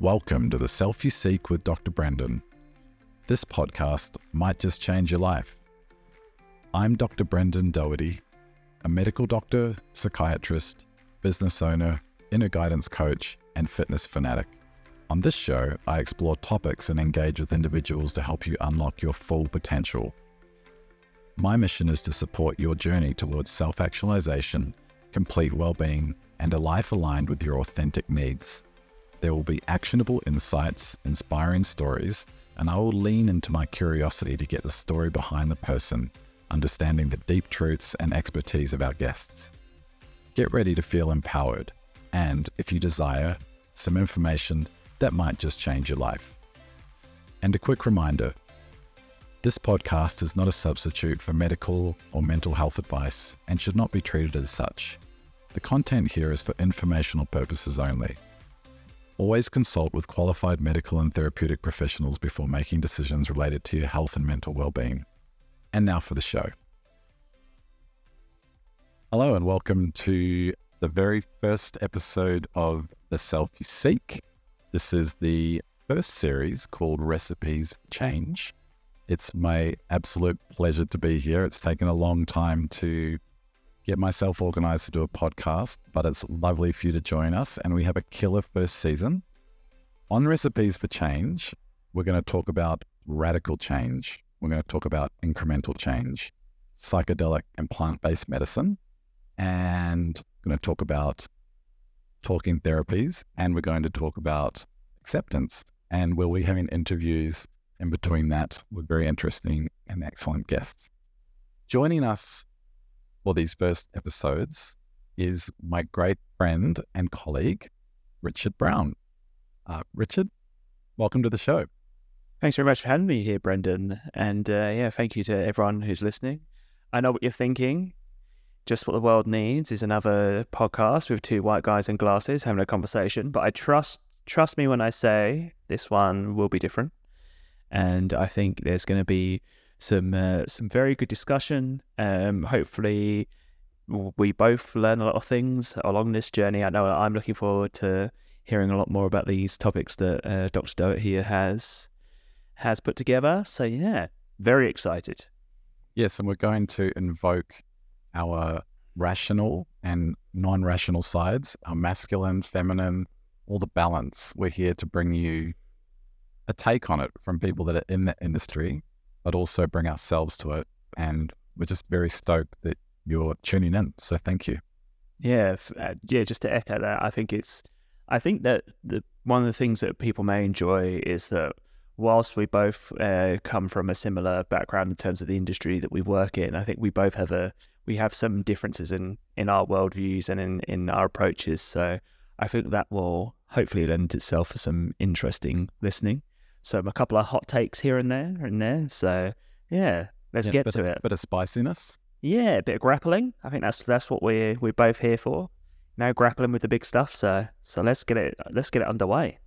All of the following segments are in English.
Welcome to the Self You Seek with Dr. Brendan. This podcast might just change your life. I'm Dr. Brendan Daugherty, a medical doctor, psychiatrist, business owner, inner guidance coach, and fitness fanatic. On this show, I explore topics and engage with individuals to help you unlock your full potential. My mission is to support your journey towards self actualization, complete well being, and a life aligned with your authentic needs. There will be actionable insights, inspiring stories, and I will lean into my curiosity to get the story behind the person, understanding the deep truths and expertise of our guests. Get ready to feel empowered, and if you desire, some information that might just change your life. And a quick reminder this podcast is not a substitute for medical or mental health advice and should not be treated as such. The content here is for informational purposes only. Always consult with qualified medical and therapeutic professionals before making decisions related to your health and mental well-being. And now for the show. Hello and welcome to the very first episode of The Self You Seek. This is the first series called Recipes for Change. It's my absolute pleasure to be here. It's taken a long time to get myself organized to do a podcast, but it's lovely for you to join us. And we have a killer first season. On Recipes for Change, we're going to talk about radical change. We're going to talk about incremental change, psychedelic and plant based medicine, and we're going to talk about talking therapies. And we're going to talk about acceptance. And we'll be having interviews in between that with very interesting and excellent guests. Joining us for these first episodes is my great friend and colleague, Richard Browne. Uh, Richard, welcome to the show. Thanks very much for having me here, Brendan. And uh, yeah, thank you to everyone who's listening. I know what you're thinking. Just what the world needs is another podcast with two white guys in glasses having a conversation. But I trust trust me when I say this one will be different. And I think there's going to be some uh, some very good discussion. Um, hopefully, we both learn a lot of things along this journey. I know I'm looking forward to hearing a lot more about these topics that uh, Dr. Doet here has has put together. So yeah, very excited. Yes, and we're going to invoke our rational and non-rational sides, our masculine, feminine, all the balance. We're here to bring you a take on it from people that are in the industry but also bring ourselves to it. And we're just very stoked that you're tuning in. So thank you. Yeah, uh, yeah. Just to echo that, I think it's, I think that the one of the things that people may enjoy is that whilst we both uh, come from a similar background in terms of the industry that we work in, I think we both have a we have some differences in in our worldviews and in in our approaches. So I think that will hopefully lend itself for some interesting listening. So a couple of hot takes here and there and there. So yeah, let's yeah, get to of, it. Bit of spiciness. Yeah, a bit of grappling. I think that's that's what we're we're both here for. Now grappling with the big stuff. So so let's get it let's get it underway.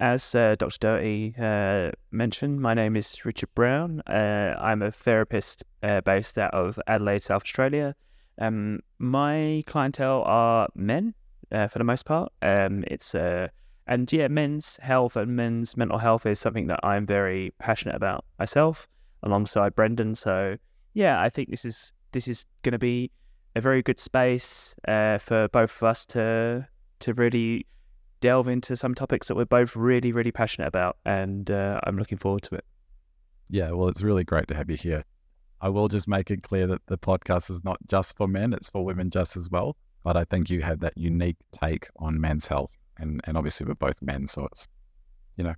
As uh, Dr. Daugherty uh, mentioned, my name is Richard Browne. Uh, I'm a therapist uh, based out of Adelaide, South Australia. Um, my clientele are men uh, for the most part. Um, it's a and yeah, men's health and men's mental health is something that I'm very passionate about myself, alongside Brendan. So yeah, I think this is this is going to be a very good space uh, for both of us to to really delve into some topics that we're both really really passionate about, and uh, I'm looking forward to it. Yeah, well, it's really great to have you here. I will just make it clear that the podcast is not just for men; it's for women just as well. But I think you have that unique take on men's health and and obviously we're both men, so it's you know.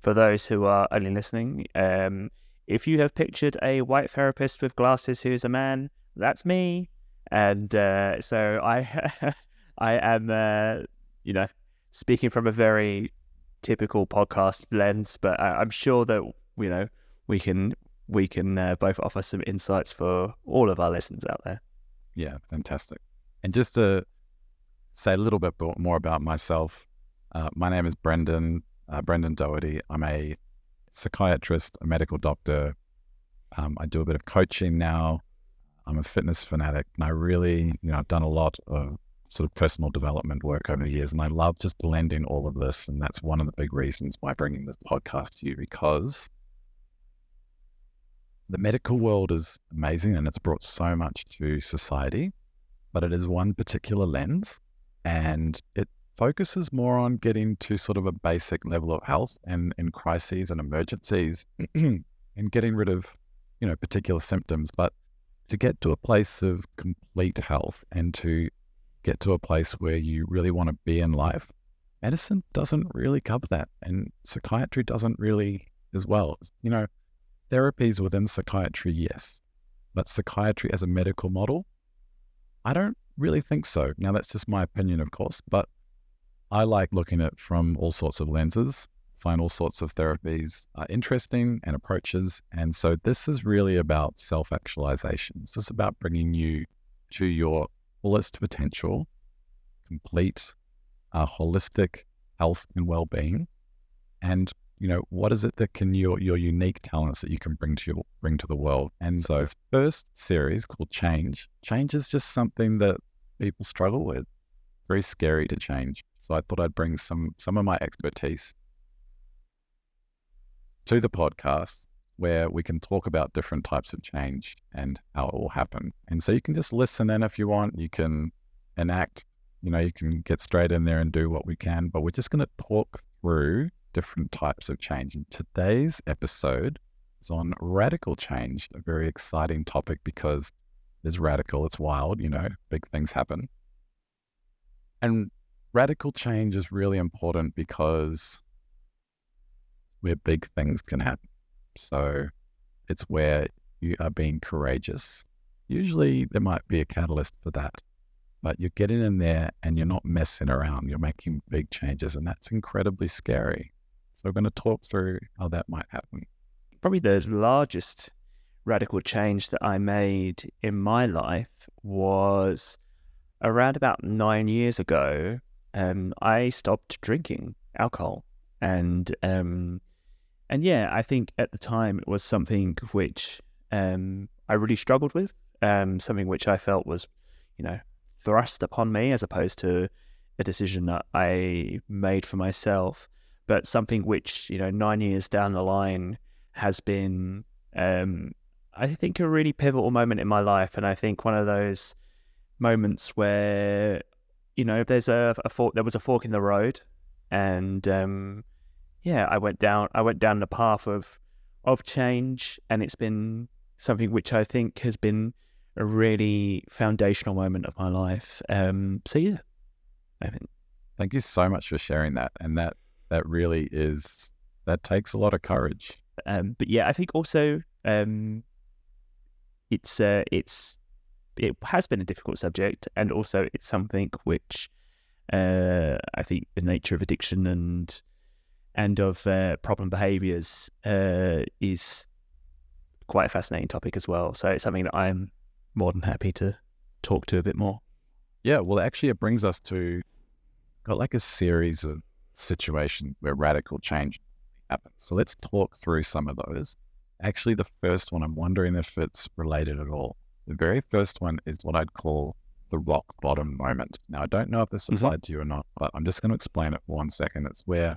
For those who are only listening, um, if you have pictured a white therapist with glasses who is a man, that's me, and uh, so I I am uh, you know speaking from a very typical podcast lens, but I, am sure that you know we can we can uh, both offer some insights for all of our listeners out there. Yeah, fantastic. And just to say a little bit more about myself. Uh, my name is Brendan, uh, Brendan Daugherty. I'm a psychiatrist, a medical doctor. Um, I do a bit of coaching now. I'm a fitness fanatic, and I really, you know, I've done a lot of sort of personal development work over the years. And I love just blending all of this. And that's one of the big reasons why bringing this podcast to you because the medical world is amazing and it's brought so much to society, but it is one particular lens and it focuses more on getting to sort of a basic level of health and in crises and emergencies and getting rid of, you know, particular symptoms. But to get to a place of complete health and to get to a place where you really want to be in life, medicine doesn't really cover that. And psychiatry doesn't really as well. You know, therapies within psychiatry, yes. But psychiatry as a medical model, I don't really think so. Now, that's just my opinion, of course, but I like looking at from all sorts of lenses, find all sorts of therapies uh, interesting and approaches. And so this is really about self actualization. This is about bringing you to your fullest potential, complete, uh, holistic health and well being. And you know what is it that can your your unique talents that you can bring to your, bring to the world? And so this first series called change change is just something that people struggle with. Very scary to change. So i thought i'd bring some some of my expertise to the podcast where we can talk about different types of change and how it will happen. And so you can just listen in if you want. You can enact you know you can get straight in there and do what we can but we're just going to talk through different types of change. And today's episode is on radical change, a very exciting topic because it's radical, it's wild, you know, big things happen. And radical change is really important because where big things can happen. So it's where you are being courageous. Usually there might be a catalyst for that, but you're getting in there and you're not messing around. You're making big changes, and that's incredibly scary. So we're going to talk through how that might happen. Probably the largest radical change that I made in my life was around about nine years ago. Um, I stopped drinking alcohol, and um, and yeah, I think at the time it was something which um, I really struggled with, um, something which I felt was, you know, thrust upon me as opposed to a decision that I made for myself but something which you know nine years down the line has been um, I think a really pivotal moment in my life, and I think one of those moments where you know there's a, a fork, there was a fork in the road, and um, yeah, I went down I went down the path of of change, and it's been something which I think has been a really foundational moment of my life. Um, so yeah, I think. Thank you so much for sharing that, and that that really is that takes a lot of courage. Um, but yeah, I think also um, it's uh, it's it has been a difficult subject, and also it's something which uh, I think the nature of addiction and and of uh, problem behaviors uh, is quite a fascinating topic as well. So it's something that I'm more than happy to talk to a bit more. Yeah, well, actually, it brings us to got like a series of situation where radical change happens. So let's talk through some of those. Actually, the first one, I'm wondering if it's related at all. The very first one is what I'd call the rock bottom moment. Now, I don't know if this mm-hmm. applied mm-hmm. to you or not, but I'm just going to explain it for one second. It's where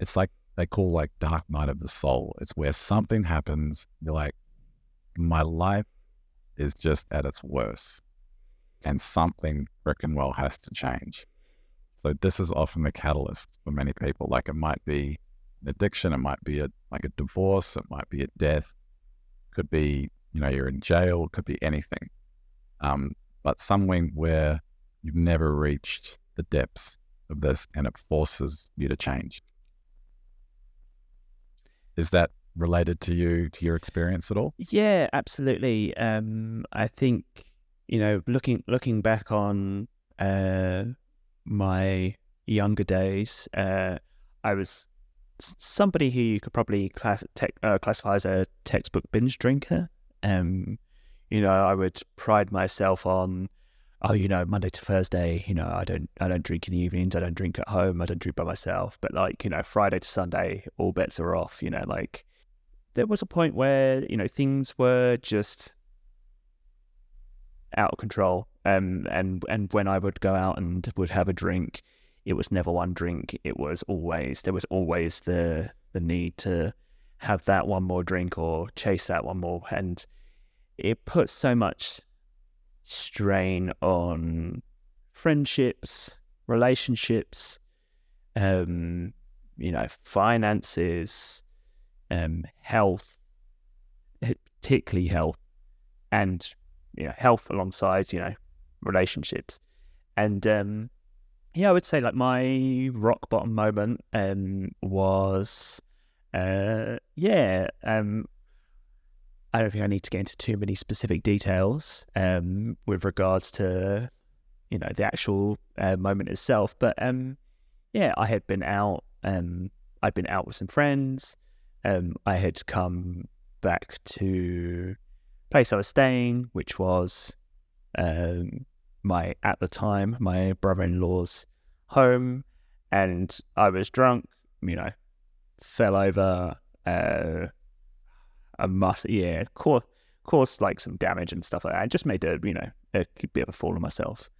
it's like they call like dark night of the soul. It's where something happens. You're like, my life is just at its worst, and something freaking well has to change. So this is often the catalyst for many people. Like it might be an addiction, it might be a like a divorce, it might be a death, could be you know you're in jail, could be anything. Um, but somewhere where you've never reached the depths of this, and it forces you to change. Is that related to you to your experience at all? Yeah, absolutely. Um, I think you know looking looking back on uh, my younger days, uh, I was somebody who you could probably class, uh, classify as a textbook binge drinker. Um, you know, I would pride myself on, oh, you know, Monday to Thursday, you know, I don't, I don't drink in the evenings, I don't drink at home, I don't drink by myself. But like, you know, Friday to Sunday, all bets are off. You know, like there was a point where you know things were just out of control. Um, and and when I would go out and would have a drink, it was never one drink. It was always there was always the the need to have that one more drink or chase that one more, and it puts so much strain on friendships, relationships, um, you know, finances, um, health, particularly health, and you know, health alongside you know relationships, and um, yeah, I would say like my rock bottom moment um was uh yeah um I don't think I need to get into too many specific details um with regards to you know the actual uh, moment itself, but um yeah, I had been out um I'd been out with some friends. Um I had come back to place I was staying, which was um my at the time my brother-in-law's home and I was drunk, you know, fell over uh a must yeah, caused caused like some damage and stuff like that. I just made a you know, a bit of a fool of myself.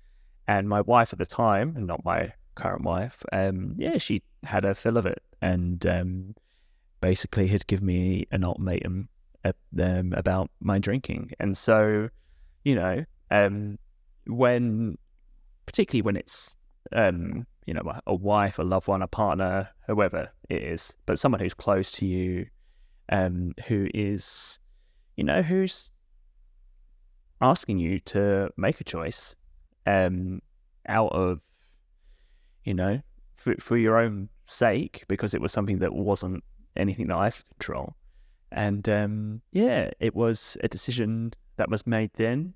And my wife at the time, and not my current wife, um, yeah, she had a fill of it and um basically had given me an ultimatum um, about my drinking. And so, you know, um, when particularly when it's um, you know a wife, a loved one, a partner, whoever it is, but someone who's close to you, um, who is you know who's asking you to make a choice um, out of you know for, for your own sake because it was something that wasn't anything that I could control. And um, yeah, it was a decision that was made then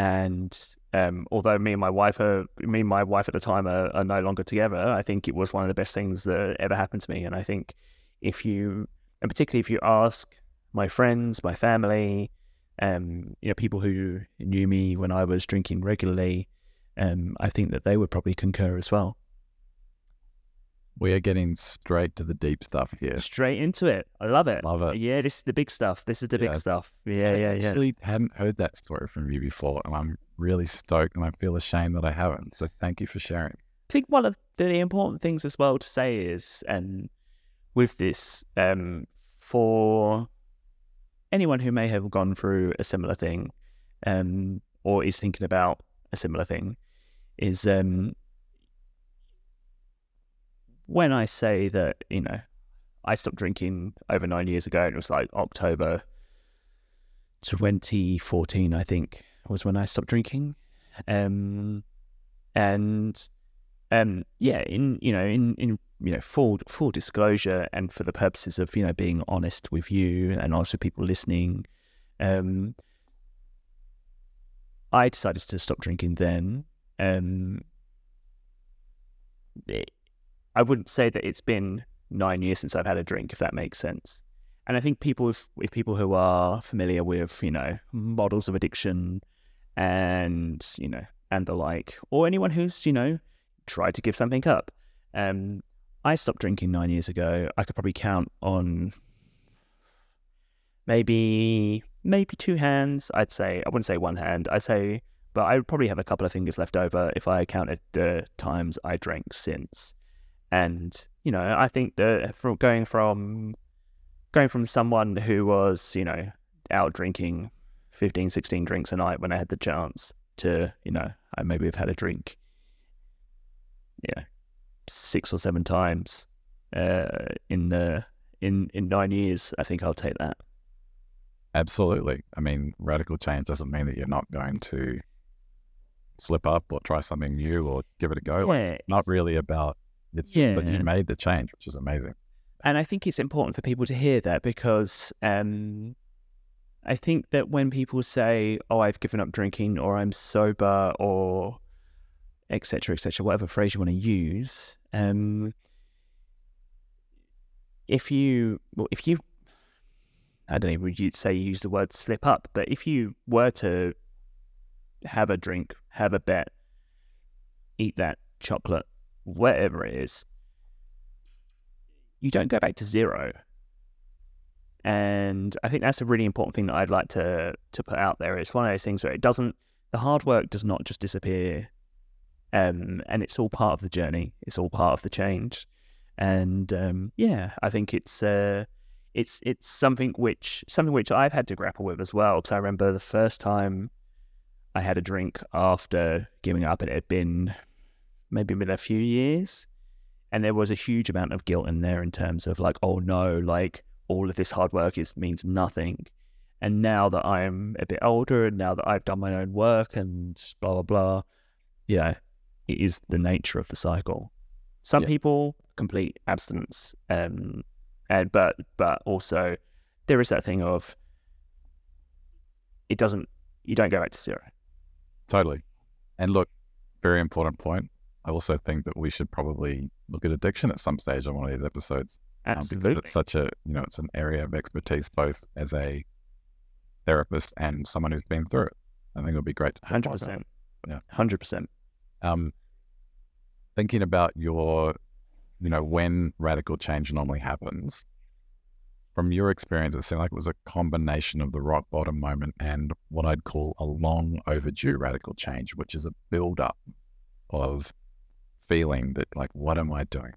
and um, although me and my wife are, me and my wife at the time are, are, no longer together, I think it was one of the best things that ever happened to me. And I think if you, and particularly if you ask my friends, my family, um, you know, people who knew me when I was drinking regularly, um, I think that they would probably concur as well. We are getting straight to the deep stuff here. Straight into it. I love it. Love it. Yeah, this is the big stuff. This is the Yeah. big stuff. Yeah, yeah, I yeah. actually hadn't heard that story from you before, and I'm really stoked and I feel ashamed that I haven't. So thank you for sharing. I think one of the important things as well to say is, and with this, um, for anyone who may have gone through a similar thing, um, or is thinking about a similar thing, is um, when I say that, you know, I stopped drinking over nine years ago, and it was like October 2014, I think, was when I stopped drinking. Um, and um, yeah, in you know, in in you know, full full disclosure, and for the purposes of you know being honest with you and also people listening, um, I decided to stop drinking then. Um, I wouldn't say that it's been nine years since I've had a drink, if that makes sense. And I think people, with, with people who are familiar with, you know, models of addiction and, you know, and the like, or anyone who's, you know, tried to give something up. Um, I stopped drinking nine years ago. I could probably count on maybe maybe two hands. I'd say I wouldn't say one hand. I'd say, but I would probably have a couple of fingers left over if I counted the times I drank since. And you know, I think that from going from going from someone who was you know out drinking 15, 16 drinks a night when I had the chance to you know I maybe have had a drink, you know, six or seven times uh, in the in in nine years. I think I'll take that. Absolutely. I mean, radical change doesn't mean that you're not going to slip up or try something new or give it a go. Yeah, it's not really about it's just that Yeah. you made the change, which is amazing. and I think it's important for people to hear that because um, I think that when people say, "Oh, I've given up drinking," or "I'm sober," or etc., etc., whatever phrase you want to use, um, if you, well, if you, I don't know, would you say you use the word slip up? But if you were to have a drink, have a bet, eat that chocolate, whatever it is, you don't go back to zero. And I think that's a really important thing that I'd like to to put out there. It's one of those things where it doesn't the hard work does not just disappear, um, and it's all part of the journey. It's all part of the change, and um, yeah, I think it's uh, it's it's something which something which I've had to grapple with as well. Because I remember the first time I had a drink after giving up, it had been maybe been a few years, and there was a huge amount of guilt in there in terms of like, oh no, like all of this hard work is means nothing. And now that I'm a bit older, and now that I've done my own work and blah blah blah, yeah, it is the nature of the cycle. Some Yeah. people complete abstinence, um, and but but also there is that thing of it doesn't you don't go back to zero. Totally. And look, very important point. I also think that we should probably look at addiction at some stage on one of these episodes. um, because it's such a, you know, it's an area of expertise both as a therapist and someone who's been through it. I think it would be great to talk hundred about that. percent. Yeah. hundred percent. Um, thinking about your, you know, when radical change normally happens, from your experience, it seemed like it was a combination of the rock bottom moment and what I'd call a long overdue radical change, which is a build up of feeling that, like, what am I doing?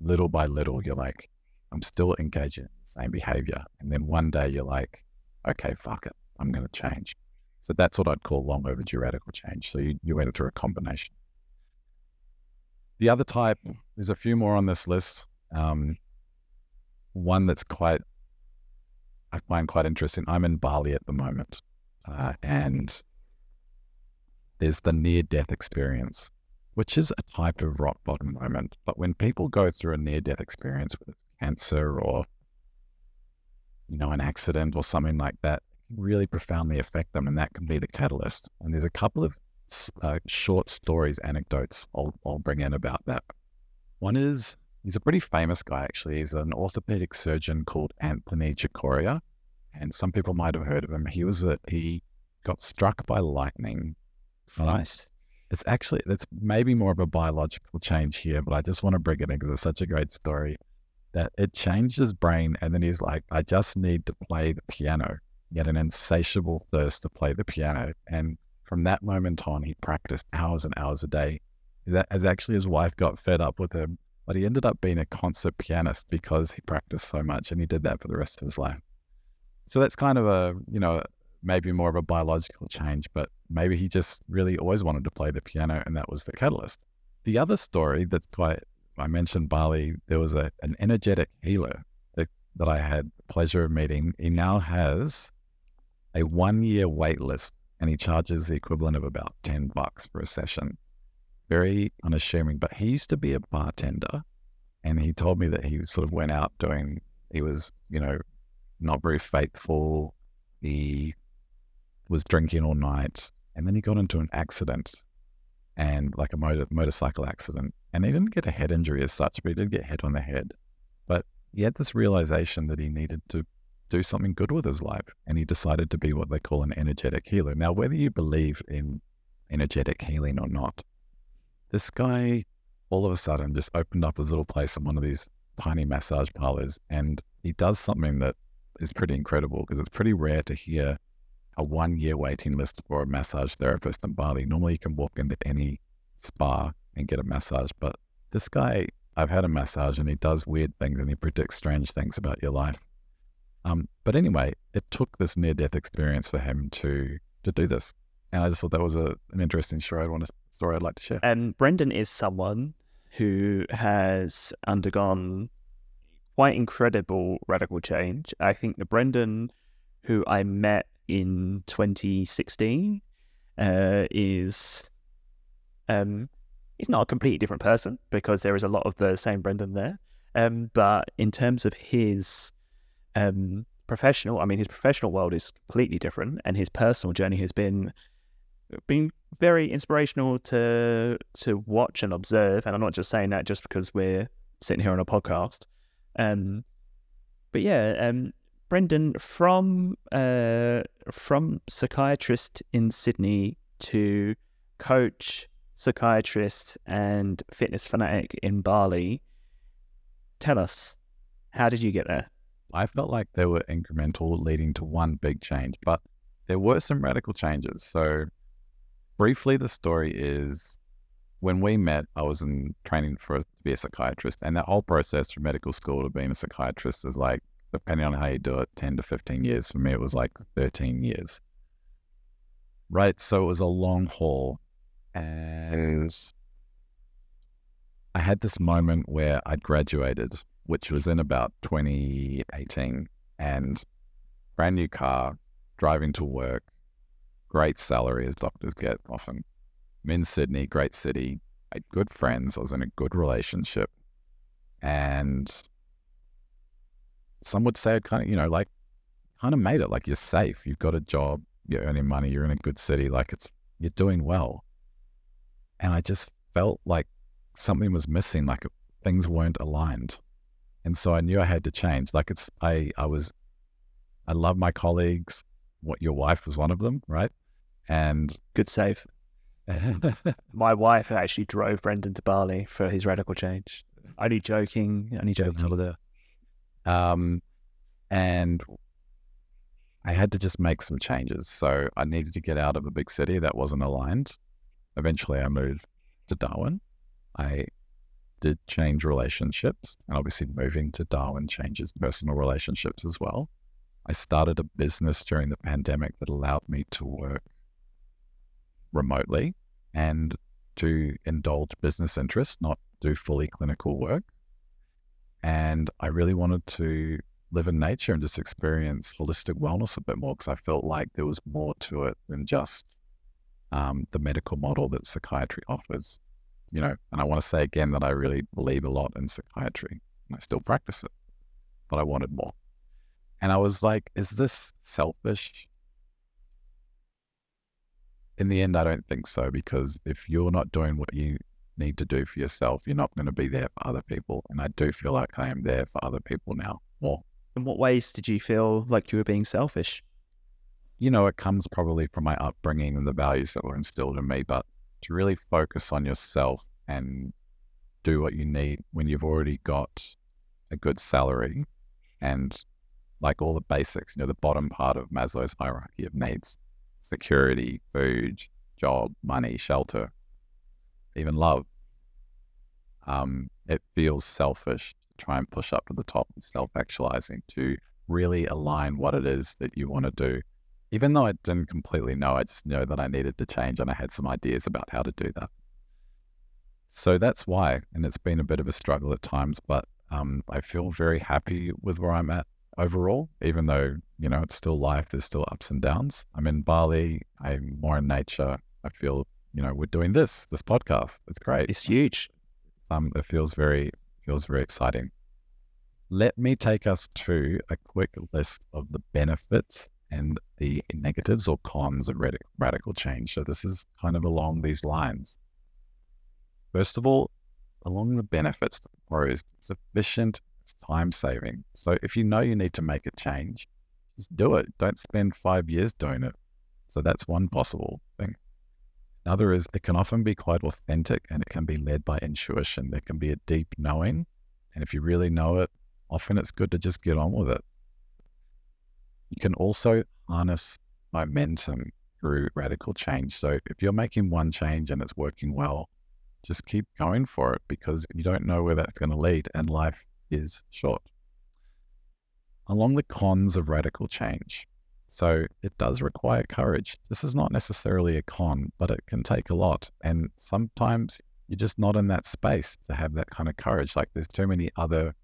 Little by little, you're like, I'm still engaging in the same behavior. And then one day you're like, okay, fuck it, I'm going to change. So that's what I'd call long overdue radical change. So you, you went through a combination. The other type, there's a few more on this list. Um, one that's quite, I find quite interesting. I'm in Bali at the moment, uh, and there's the near death experience, which is a type of rock bottom moment. But when people go through a near death experience, whether it's cancer or, you know, an accident or something like that, really profoundly affect them, and that can be the catalyst. And there's a couple of uh, short stories, anecdotes I'll, I'll bring in about that. One is he's a pretty famous guy, actually. He's an orthopedic surgeon called Anthony Cicoria. And some people might have heard of him. He was a, he got struck by lightning. Nice. It's actually, it's maybe more of a biological change here, but I just want to bring it in because it's such a great story that it changed his brain. And then he's like, I just need to play the piano. He had an insatiable thirst to play the piano. And from that moment on, he practiced hours and hours a day. That as actually his wife got fed up with him, but he ended up being a concert pianist because he practiced so much and he did that for the rest of his life. So that's kind of a, you know, maybe more of a biological change, but maybe he just really always wanted to play the piano and that was the catalyst. The other story that's quite, I mentioned Bali, there was a, an energetic healer that, that I had the pleasure of meeting. He now has a one year wait list and he charges the equivalent of about 10 bucks for a session. Very unassuming, but he used to be a bartender and he told me that he sort of went out doing, he was, you know, not very faithful. He was drinking all night and then he got into an accident and like a motor, motorcycle accident. And he didn't get a head injury as such, but he did get hit on the head. But he had this realization that he needed to do something good with his life. And he decided to be what they call an energetic healer. Now, whether you believe in energetic healing or not, this guy all of a sudden just opened up his little place in one of these tiny massage parlors. And he does something that is pretty incredible because it's pretty rare to hear a one year waiting list for a massage therapist in Bali. Normally, you can walk into any spa and get a massage, but this guy, I've had a massage and he does weird things and he predicts strange things about your life. Um, but anyway, it took this near death experience for him to to do this, and I just thought that was a, an interesting story. I'd want to, story I'd like to share. And Brendan is someone who has undergone quite incredible radical change. I think the Brendan who I met in 2016 uh, is um, he's not a completely different person because there is a lot of the same Brendan there. Um, but in terms of his um, professional, I mean, his professional world is completely different, and his personal journey has been been very inspirational to to watch and observe. And I'm not just saying that just because we're sitting here on a podcast. Um, but yeah, um, Brendan from uh, from psychiatrist in Sydney to coach, psychiatrist, and fitness fanatic in Bali. Tell us, how did you get there? I felt like they were incremental, leading to one big change, but there were some radical changes. So briefly, the story is when we met, I was in training for to be a psychiatrist, and that whole process from medical school to being a psychiatrist is like, depending on how you do it, ten to fifteen years. For me, it was like thirteen years. Right, so it was a long haul, and I had this moment where I'd graduated, which was in about 2018, and brand new car, driving to work, great salary as doctors get often. I'm in Sydney, great city. I had good friends. I was in a good relationship. And some would say it kind of, you know, like kind of made it. Like you're safe. You've got a job. You're earning money. You're in a good city. Like it's, you're doing well. And I just felt like something was missing. Like things weren't aligned. And so I knew I had to change. Like it's, I, I was, I love my colleagues. What your wife was one of them, right? And Good save. My wife actually drove Brendan to Bali for his radical change. Only joking, only joking. Um, and I had to just make some changes. So I needed to get out of a big city that wasn't aligned. Eventually, I moved to Darwin. I did change relationships, and obviously, moving to Darwin changes personal relationships as well. I started a business during the pandemic that allowed me to work remotely and to indulge business interests, not do fully clinical work. And I really wanted to live in nature and just experience holistic wellness a bit more because I felt like there was more to it than just um, the medical model that psychiatry offers. You know, and I want to say again that I really believe a lot in psychiatry and I still practice it, but I wanted more. And I was like, is this selfish? in the end, I don't think so because if you're not doing what you need to do for yourself, you're not going to be there for other people. And I do feel like I am there for other people now more. In what ways did you feel like you were being selfish? You know, it comes probably from my upbringing and the values that were instilled in me, but to really focus on yourself and do what you need when you've already got a good salary and like all the basics, you know, the bottom part of Maslow's hierarchy of needs security, food, job, money, shelter, even love. Um, it feels selfish to try and push up to the top of self actualizing to really align what it is that you want to do. Even though I didn't completely know, I just know that I needed to change and I had some ideas about how to do that. So that's why. And it's been a bit of a struggle at times, but um, I feel very happy with where I'm at overall, even though, you know, it's still life, there's still ups and downs. I'm in Bali, I'm more in nature. I feel, you know, we're doing this, this podcast. It's great. It's huge. Um, it feels very, feels very exciting. Let me take us to a quick list of the benefits and the negatives or cons of radical change. So this is kind of along these lines. First of all, along the benefits, the pros, sufficient it's time saving. So if you know you need to make a change, just do it. Don't spend five years doing it. So that's one possible thing. Another is it can often be quite authentic and it can be led by intuition. There can be a deep knowing. And if you really know it, often it's good to just get on with it. You can also harness momentum through radical change. So if you're making one change and it's working well, just keep going for it because you don't know where that's going to lead. And life is short. Along the cons of radical change. So it does require courage. This is not necessarily a con, but it can take a lot. And sometimes you're just not in that space to have that kind of courage. Like there's too many other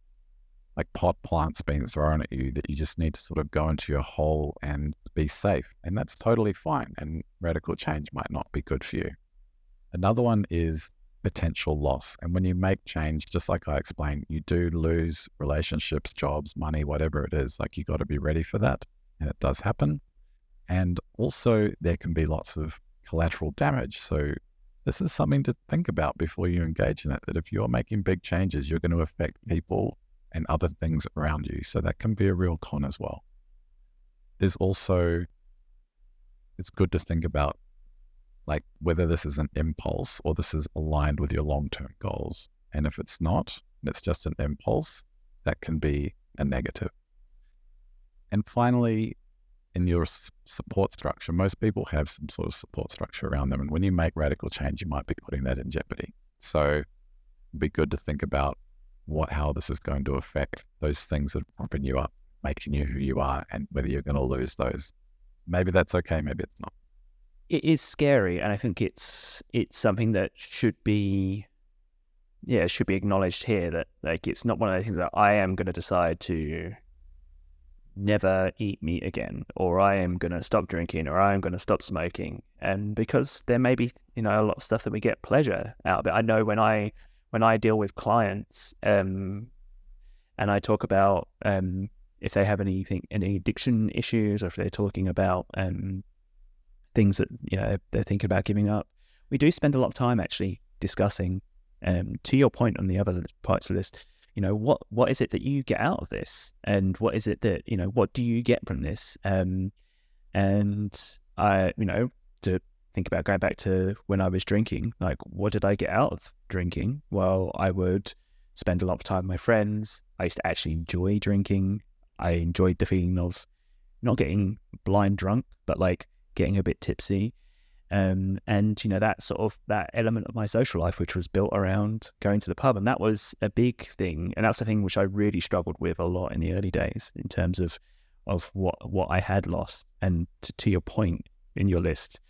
like pot plants being thrown at you that you just need to sort of go into your hole and be safe. And that's totally fine. And radical change might not be good for you. Another one is potential loss. And when you make change, just like I explained, you do lose relationships, jobs, money, whatever it is. Like you got to be ready for that. And it does happen. And also, there can be lots of collateral damage. So, this is something to think about before you engage in it. That if you're making big changes, you're going to affect people and other things around you. So, that can be a real con as well. There's also, it's good to think about like whether this is an impulse or this is aligned with your long term goals. And if it's not, it's just an impulse, that can be a negative. And finally, in your support structure, most people have some sort of support structure around them. And when you make radical change, you might be putting that in jeopardy. So it'd be good to think about what how this is going to affect those things that are propping you up, making you who you are, and whether you're going to lose those. Maybe that's okay, maybe it's not. it is scary, and I think it's it's something that should be, yeah, should be acknowledged here. That like it's not one of those things that I am going to decide to never eat meat again, or I am going to stop drinking, or I am going to stop smoking, and because there may be you know a lot of stuff that we get pleasure out of it. I know when I when I deal with clients, um, and I talk about um if they have anything any addiction issues, or if they're talking about um things that you know they're thinking about giving up. We do spend a lot of time actually discussing. Um, to your point on the other parts of this, you know what what is it that you get out of this, and what is it that you know what do you get from this? Um, and I you know to think about going back to when I was drinking, like what did I get out of drinking? Well, I would spend a lot of time with my friends. I used to actually enjoy drinking. I enjoyed the feeling of not getting blind drunk, but like getting a bit tipsy. Um, and you know that sort of that element of my social life, which was built around going to the pub, and that was a big thing, and that's the thing which I really struggled with a lot in the early days in terms of of what what I had lost. And to, to your point in your list,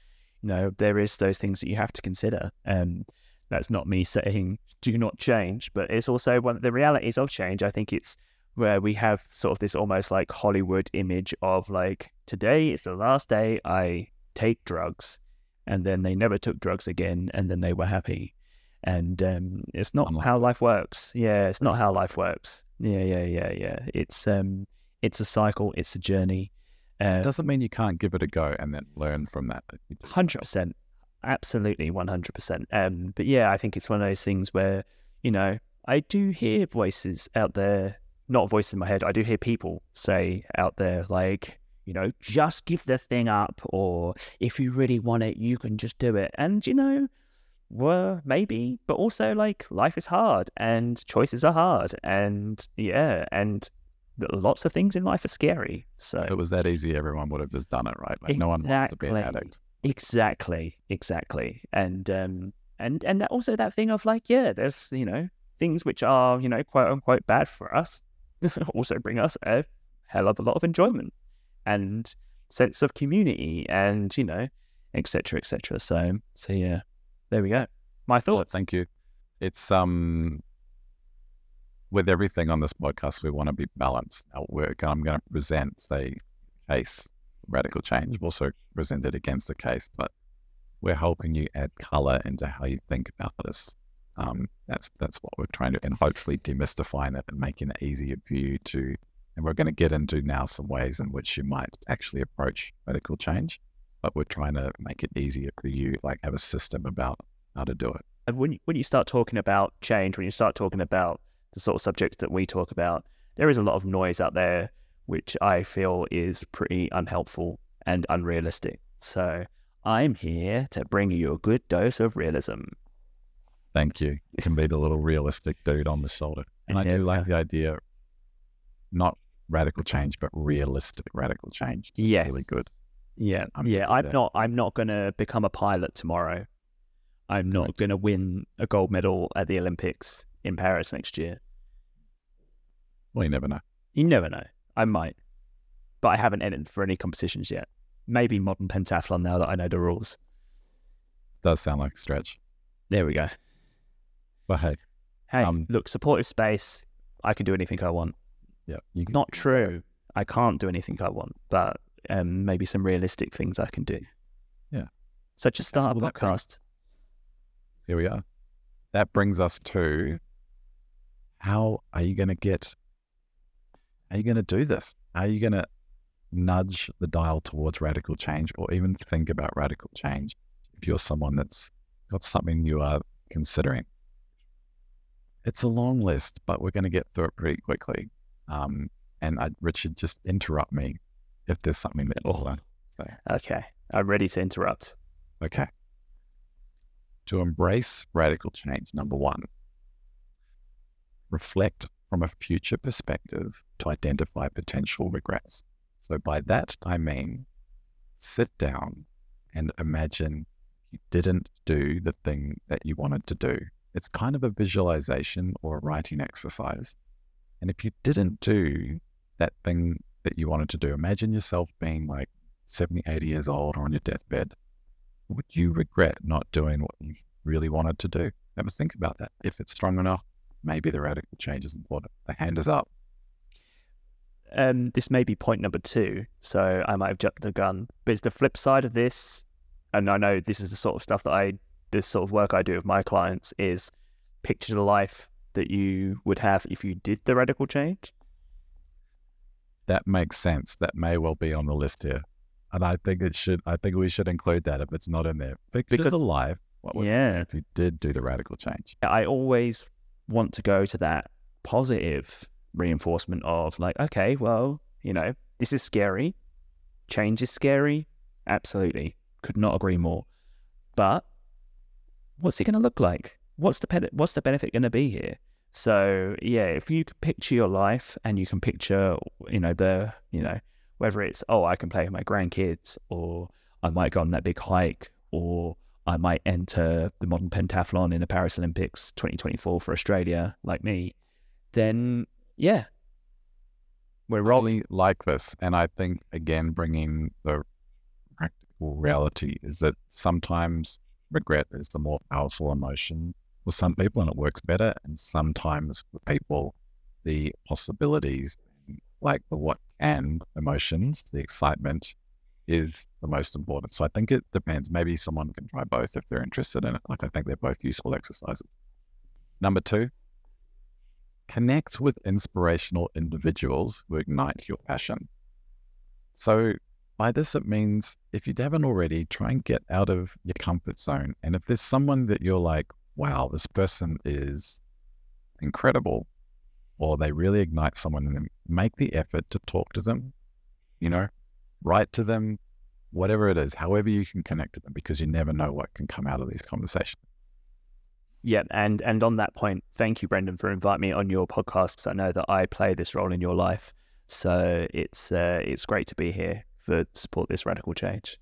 you know there is those things that you have to consider. Um, that's not me saying do not change, but it's also one of the realities of change. I think it's where we have sort of this almost like Hollywood image of like today is the last day I take drugs, and then they never took drugs again, and then they were happy. And um, it's not how life works. Yeah, it's not how life works. Yeah, yeah, yeah, yeah. It's um, it's a cycle. It's a journey. Uh, It doesn't mean you can't give it a go and then learn from that. Hundred percent, absolutely, one hundred percent. Um, but yeah, I think it's one of those things where you know I do hear voices out there, not voices in my head. I do hear people say out there like, you know, just give the thing up, or if you really want it, you can just do it. And you know, well, maybe, but also like life is hard and choices are hard, and yeah, and lots of things in life are scary. So If it was that easy, everyone would have just done it, right? Like no one wants to be an Exactly. addict. Exactly, exactly, and um, and and also that thing of like, yeah, there's you know things which are you know quote unquote bad for us, also bring us a hell of a lot of enjoyment and sense of community, and you know, etc. etc. So so yeah, there we go. My Well, thoughts. thank you. It's um with everything on this podcast, we want to be balanced. Now we're I'm going to present say case radical change. We've also presented against the case, but we're helping you add color into how you think about this. Um, that's that's what we're trying to, and hopefully demystifying it and making it easier for you to. And we're going to get into now some ways in which you might actually approach radical change, but we're trying to make it easier for you, like have a system about how to do it. And when you, when you start talking about change, when you start talking about the sort of subjects that we talk about, there is a lot of noise out there, which I feel is pretty unhelpful and unrealistic. So I'm here to bring you a good dose of realism. Thank you. You can be the little realistic dude on the shoulder. And I do like the idea, not radical change, but realistic radical change. It's Yes. really good. Yeah, I'm yeah. I'm that. not. I'm not going to become a pilot tomorrow. I'm not going to win a gold medal at the Olympics in Paris next year. Well, you never know. You never know. I might, but I haven't entered for any competitions yet. Maybe modern pentathlon now that I know the rules. Does sound like a stretch. There we go. But hey, Hey, Um, look, supportive space. I can do anything I want. Yeah, can Not true. I can't do anything I want, but um, maybe some realistic things I can do. Yeah. So just start a Well, that brings- podcast. Here we are. That brings us to how are you going to get, are you going to do this? Are you going to nudge the dial towards radical change or even think about radical change if you're someone that's got something you are considering? It's a long list, but we're going to get through it pretty quickly. Um, and I, Richard, just interrupt me if there's something that Oh. want say. Okay. I'm ready to interrupt. Okay. To embrace radical change, number one, reflect from a future perspective to identify potential regrets. So by that, I mean sit down and imagine you didn't do the thing that you wanted to do. It's kind of a visualization or a writing exercise. And if you didn't do that thing that you wanted to do, imagine yourself being like 70, 80 years old or on your deathbed. Would you regret not doing what you really wanted to do? Ever think about that. If it's strong enough, maybe the radical change is important. The hand is up. Um, this may be point number two, so I might have jumped the gun. But it's the flip side of this, and I know this is the sort of stuff that I, this sort of work I do with my clients is picture the life that you would have if you did the radical change. That makes sense. That may well be on the list here. And I think it should, I think we should include that if it's not in there. Picture Because- the life. What would Yeah. if you did do the radical change? I always want to go to that positive reinforcement of like, okay, well, you know, this is scary. Change is scary. Absolutely. Could not agree more. But what's it going to look like? What's the what's the benefit going to be here? So yeah, if you can picture your life and you can picture, you know, the, you know, whether it's oh, I can play with my grandkids, or I might go on that big hike, or I might enter the modern pentathlon in the Paris Olympics 2024 for Australia, like me, then yeah, we're rolling. Like this. And I think, again, bringing the practical reality is that sometimes regret is the more powerful emotion for some people and it works better. And sometimes for people, the possibilities, like the what can emotions, the excitement is the most important. So I think it depends. Maybe someone can try both if they're interested in it. Like I think they're both useful exercises. Number two, connect with inspirational individuals who ignite your passion. So by this, it means if you haven't already, try and get out of your comfort zone. And if there's someone that you're like, wow, this person is incredible, or they really ignite someone in them, make the effort to talk to them, you know, write to them, whatever it is, however you can connect to them, because you never know what can come out of these conversations. Yeah, and and on that point, thank you, Brendan, for inviting me on your podcast. I know that I play this role in your life, so it's uh, it's great to be here for support this radical change.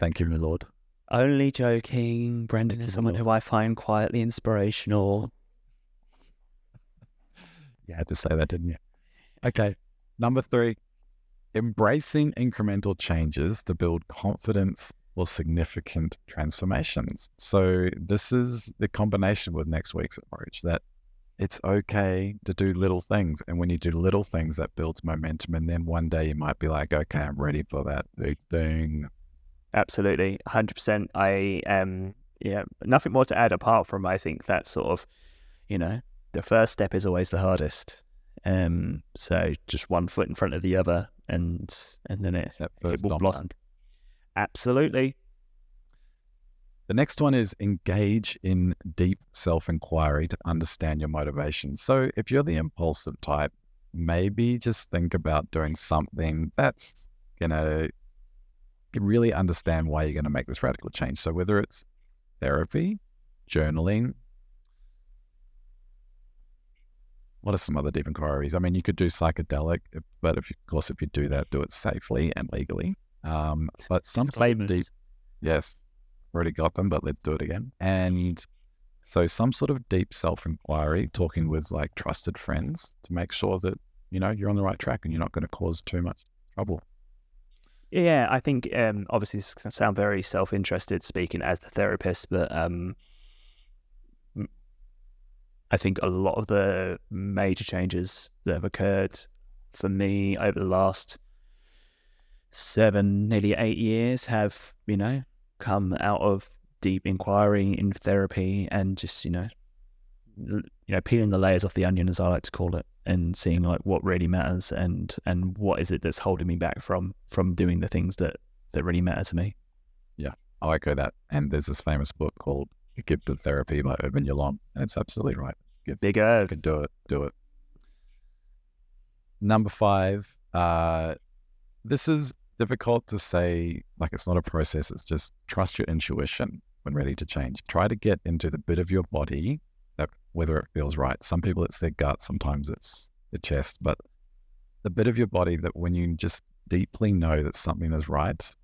Thank you, my lord. Only joking. Brendan is someone who I find quietly inspirational. You had to say that, didn't you? Okay. Number three, embracing incremental changes to build confidence for significant transformations. So, this is the combination with next week's approach that it's okay to do little things. And when you do little things, that builds momentum. And then one day you might be like, okay, I'm ready for that big thing. Absolutely, hundred percent. I um yeah, nothing more to add apart from I think that sort of, you know, the first step is always the hardest. Um, so just one foot in front of the other, and and then it it will blossom. Absolutely. The next one is engage in deep self inquiry to understand your motivations. So, if you're the impulsive type, maybe just think about doing something that's going to really understand why you're going to make this radical change. So, whether it's therapy, journaling, what are some other deep inquiries? I mean, you could do psychedelic, but if, of course, if you do that, do it safely and legally. Um, but some sort of deep Yes, already got them, but let's do it again. And so, some sort of deep self inquiry, talking with like trusted friends to make sure that you know you're on the right track and you're not going to cause too much trouble. Yeah, I think um, obviously this can sound very self-interested speaking as the therapist, but um, I think a lot of the major changes that have occurred for me over the last seven, nearly eight years have, you know, come out of deep inquiry in therapy and just, you know, you know, peeling the layers off the onion, as I like to call it, and seeing like what really matters and and what is it that's holding me back from from doing the things that that really matter to me. Yeah, I echo that. And there's this famous book called The Gift of Therapy by Irvin Yalom, and it's absolutely right. Big Irv. can do it, do it. Number five, uh, this is difficult to say, like it's not a process, it's just trust your intuition when ready to change. Try to get into the bit of your body whether it feels right. Some people it's their gut, sometimes it's the chest, but the bit of your body that when you just deeply know that something is right,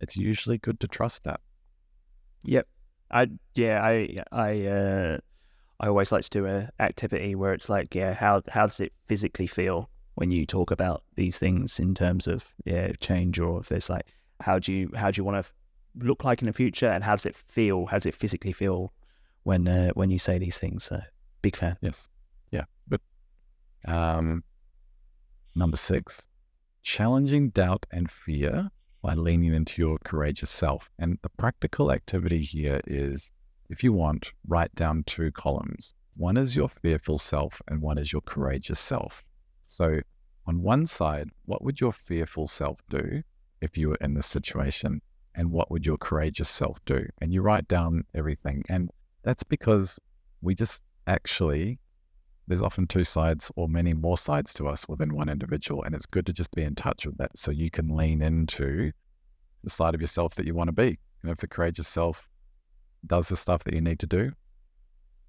it's usually good to trust that. Yep. I yeah, I I uh I always like to do a activity where it's like, yeah, how how does it physically feel when you talk about these things in terms of yeah change, or if there's like, how do you how do you want to look like in the future, and how does it feel? How does it physically feel when uh, when you say these things? So, big fan. Yes. Yeah. But um, number six, challenging doubt and fear by leaning into your courageous self. And the practical activity here is if you want, write down two columns. One is your fearful self, and one is your courageous self. So, on one side, what would your fearful self do if you were in this situation? And what would your courageous self do? And you write down everything. And that's because we just actually, there's often two sides or many more sides to us within one individual. And it's good to just be in touch with that so you can lean into the side of yourself that you want to be. And if the courageous self does the stuff that you need to do,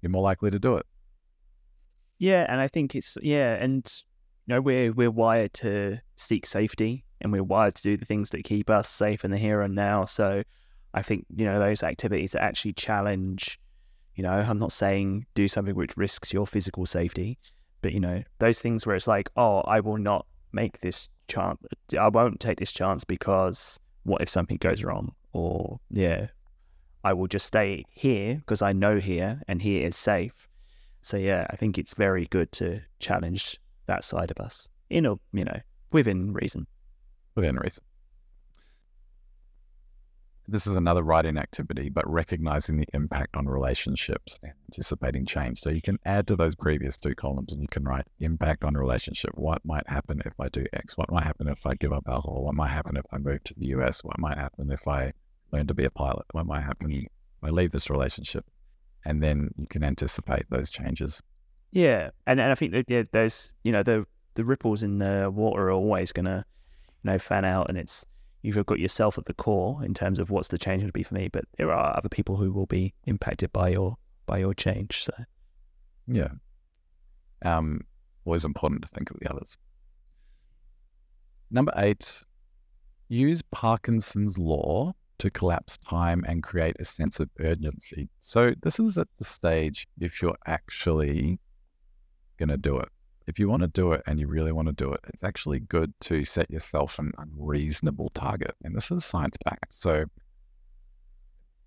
you're more likely to do it. Yeah, and I think it's yeah, and you know we're we're wired to seek safety, and we're wired to do the things that keep us safe in the here and now. So I think you know those activities that actually challenge. You know, I'm not saying do something which risks your physical safety, but you know those things where it's like, oh, I will not make this chance. I won't take this chance because what if something goes wrong? Or yeah, I will just stay here because I know here and here is safe. So yeah, I think it's very good to challenge that side of us in a you know within reason. Within reason. This is another writing activity, but recognizing the impact on relationships and anticipating change. So you can add to those previous two columns and you can write impact on relationship. What might happen if I do X? What might happen if I give up alcohol? What might happen if I move to the US? What might happen if I learn to be a pilot? What might happen if I leave this relationship? And then you can anticipate those changes. Yeah, and, and I think that yeah, there's you know the the ripples in the water are always gonna you know fan out, and it's you've got yourself at the core in terms of what's the change going to be for me, but there are other people who will be impacted by your by your change. So yeah, um, always important to think of the others. Number eight, use Parkinson's law to collapse time and create a sense of urgency. So, this is at the stage if you're actually going to do it. If you want to do it and you really want to do it, it's actually good to set yourself an unreasonable target. And this is science backed. So,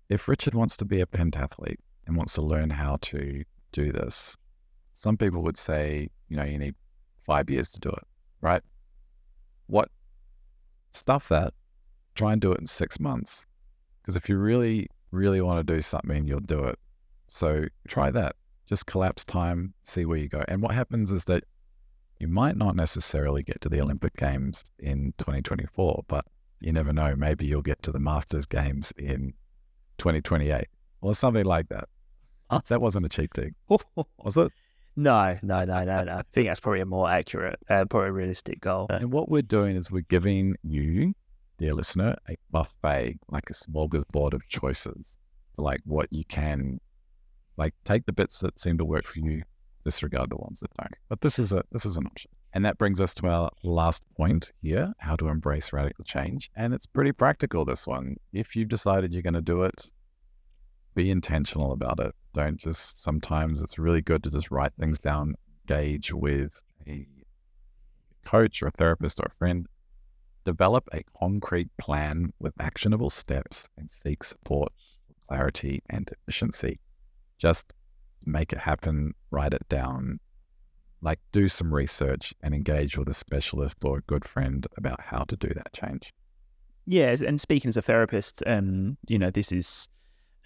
if Richard wants to be a pentathlete and wants to learn how to do this, some people would say, you know, you need five years to do it, right? What stuff that try and do it in six months. Because if you really, really want to do something, you'll do it. So try that. Just collapse time, see where you go. And what happens is that you might not necessarily get to the Olympic Games in 2024, but you never know. Maybe you'll get to the Masters Games in 2028 or something like that. That wasn't a cheap dig, was it? No, no, no, no, no. I think that's probably a more accurate, uh, probably realistic goal. And what we're doing is we're giving you dear listener, a buffet, like a smorgasbord of choices, like what you can, like take the bits that seem to work for you, disregard the ones that don't. But this is a this is an option, and that brings us to our last point here: how to embrace radical change. And it's pretty practical. This one, if you've decided you're going to do it, be intentional about it. Don't just. Sometimes it's really good to just write things down, gauge with a coach or a therapist or a friend develop a concrete plan with actionable steps and seek support, clarity, and efficiency. Just make it happen, write it down, like do some research and engage with a specialist or a good friend about how to do that change. Yeah, and speaking as a therapist, um, you know, this is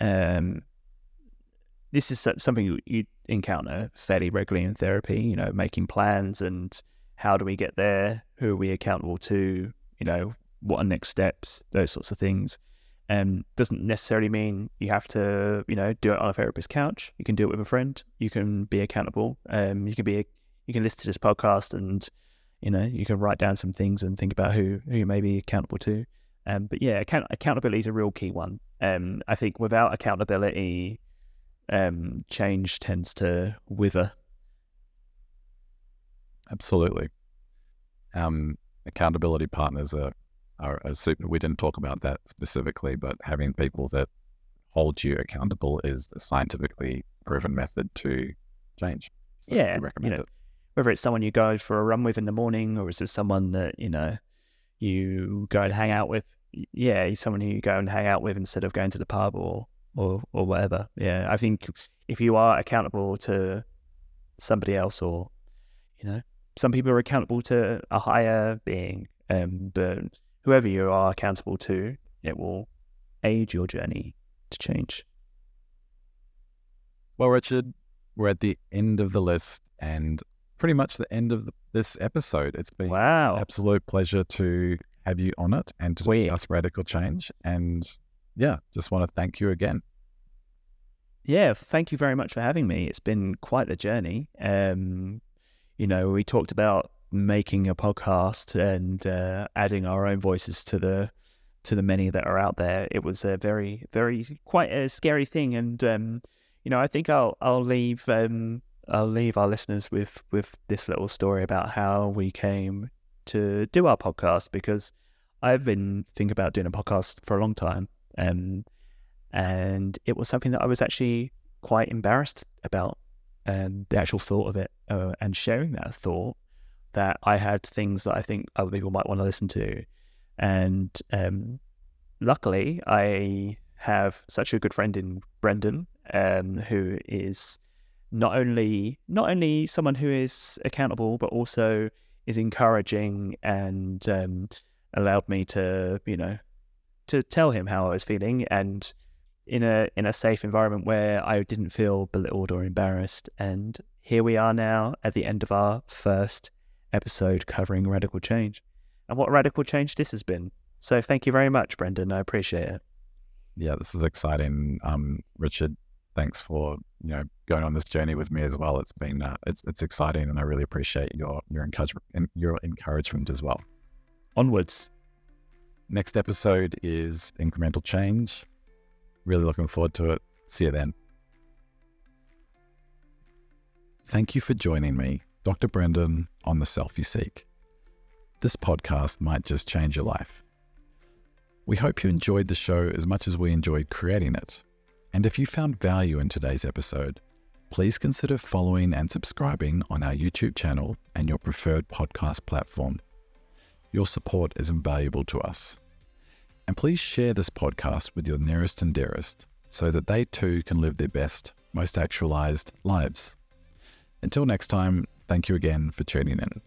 um, this is something you encounter fairly regularly in therapy. You know, making plans and how do we get there? Who are we accountable to? you know, what are next steps, those sorts of things. Um, doesn't necessarily mean you have to, you know, do it on a therapist's couch. You can do it with a friend. You can be accountable. Um, you can be, you can listen to this podcast and, you know, you can write down some things and think about who who you may be accountable to. Um, but yeah, account- accountability is a real key one. Um, I think without accountability, um, change tends to wither. Absolutely. Um, accountability partners are, are, are super. We didn't talk about that specifically, but having people that hold you accountable is a scientifically proven method to change. So yeah, recommend you know, it. Whether it's someone you go for a run with in the morning, or is it someone that you know you go and hang out with? Yeah, someone who you go and hang out with instead of going to the pub or or or whatever. Yeah, I think if you are accountable to somebody else, or you know, some people are accountable to a higher being, um, but whoever you are accountable to, it will aid your journey to change. Well, Richard, we're at the end of the list and pretty much the end of the, this episode. It's been wow. absolute pleasure to have you on it and to discuss radical change. And yeah, just want to thank you again. Yeah, thank you very much for having me. It's been quite the journey. Um, you know, we talked about making a podcast and uh, adding our own voices to the to the many that are out there. It was a very, very quite a scary thing, and um, you know, I think I'll I'll leave um, I'll leave our listeners with with this little story about how we came to do our podcast because I've been thinking about doing a podcast for a long time, um, and it was something that I was actually quite embarrassed about and the actual thought of it uh, and sharing that thought that I had things that I think other people might want to listen to. And um, luckily, I have such a good friend in Brendan, um, who is not only not only someone who is accountable, but also is encouraging and um, allowed me to, you know, to tell him how I was feeling and in a in a safe environment where I didn't feel belittled or embarrassed. And here we are now at the end of our first episode covering radical change. And what radical change this has been. So thank you very much, Brendan. I appreciate it. Yeah, this is exciting. Um, Richard, thanks for you know going on this journey with me as well. It's been uh, it's it's exciting, and I really appreciate your your encouragement your encouragement as well. Onwards. Next episode is incremental change. Really looking forward to it. See you then. Thank you for joining me, Dr. Brendan, on the Self You Seek. This podcast might just change your life. We hope you enjoyed the show as much as we enjoyed creating it. And if you found value in today's episode, please consider following and subscribing on our YouTube channel and your preferred podcast platform. Your support is invaluable to us. And please share this podcast with your nearest and dearest so that they too can live their best, most actualized lives. Until next time, thank you again for tuning in.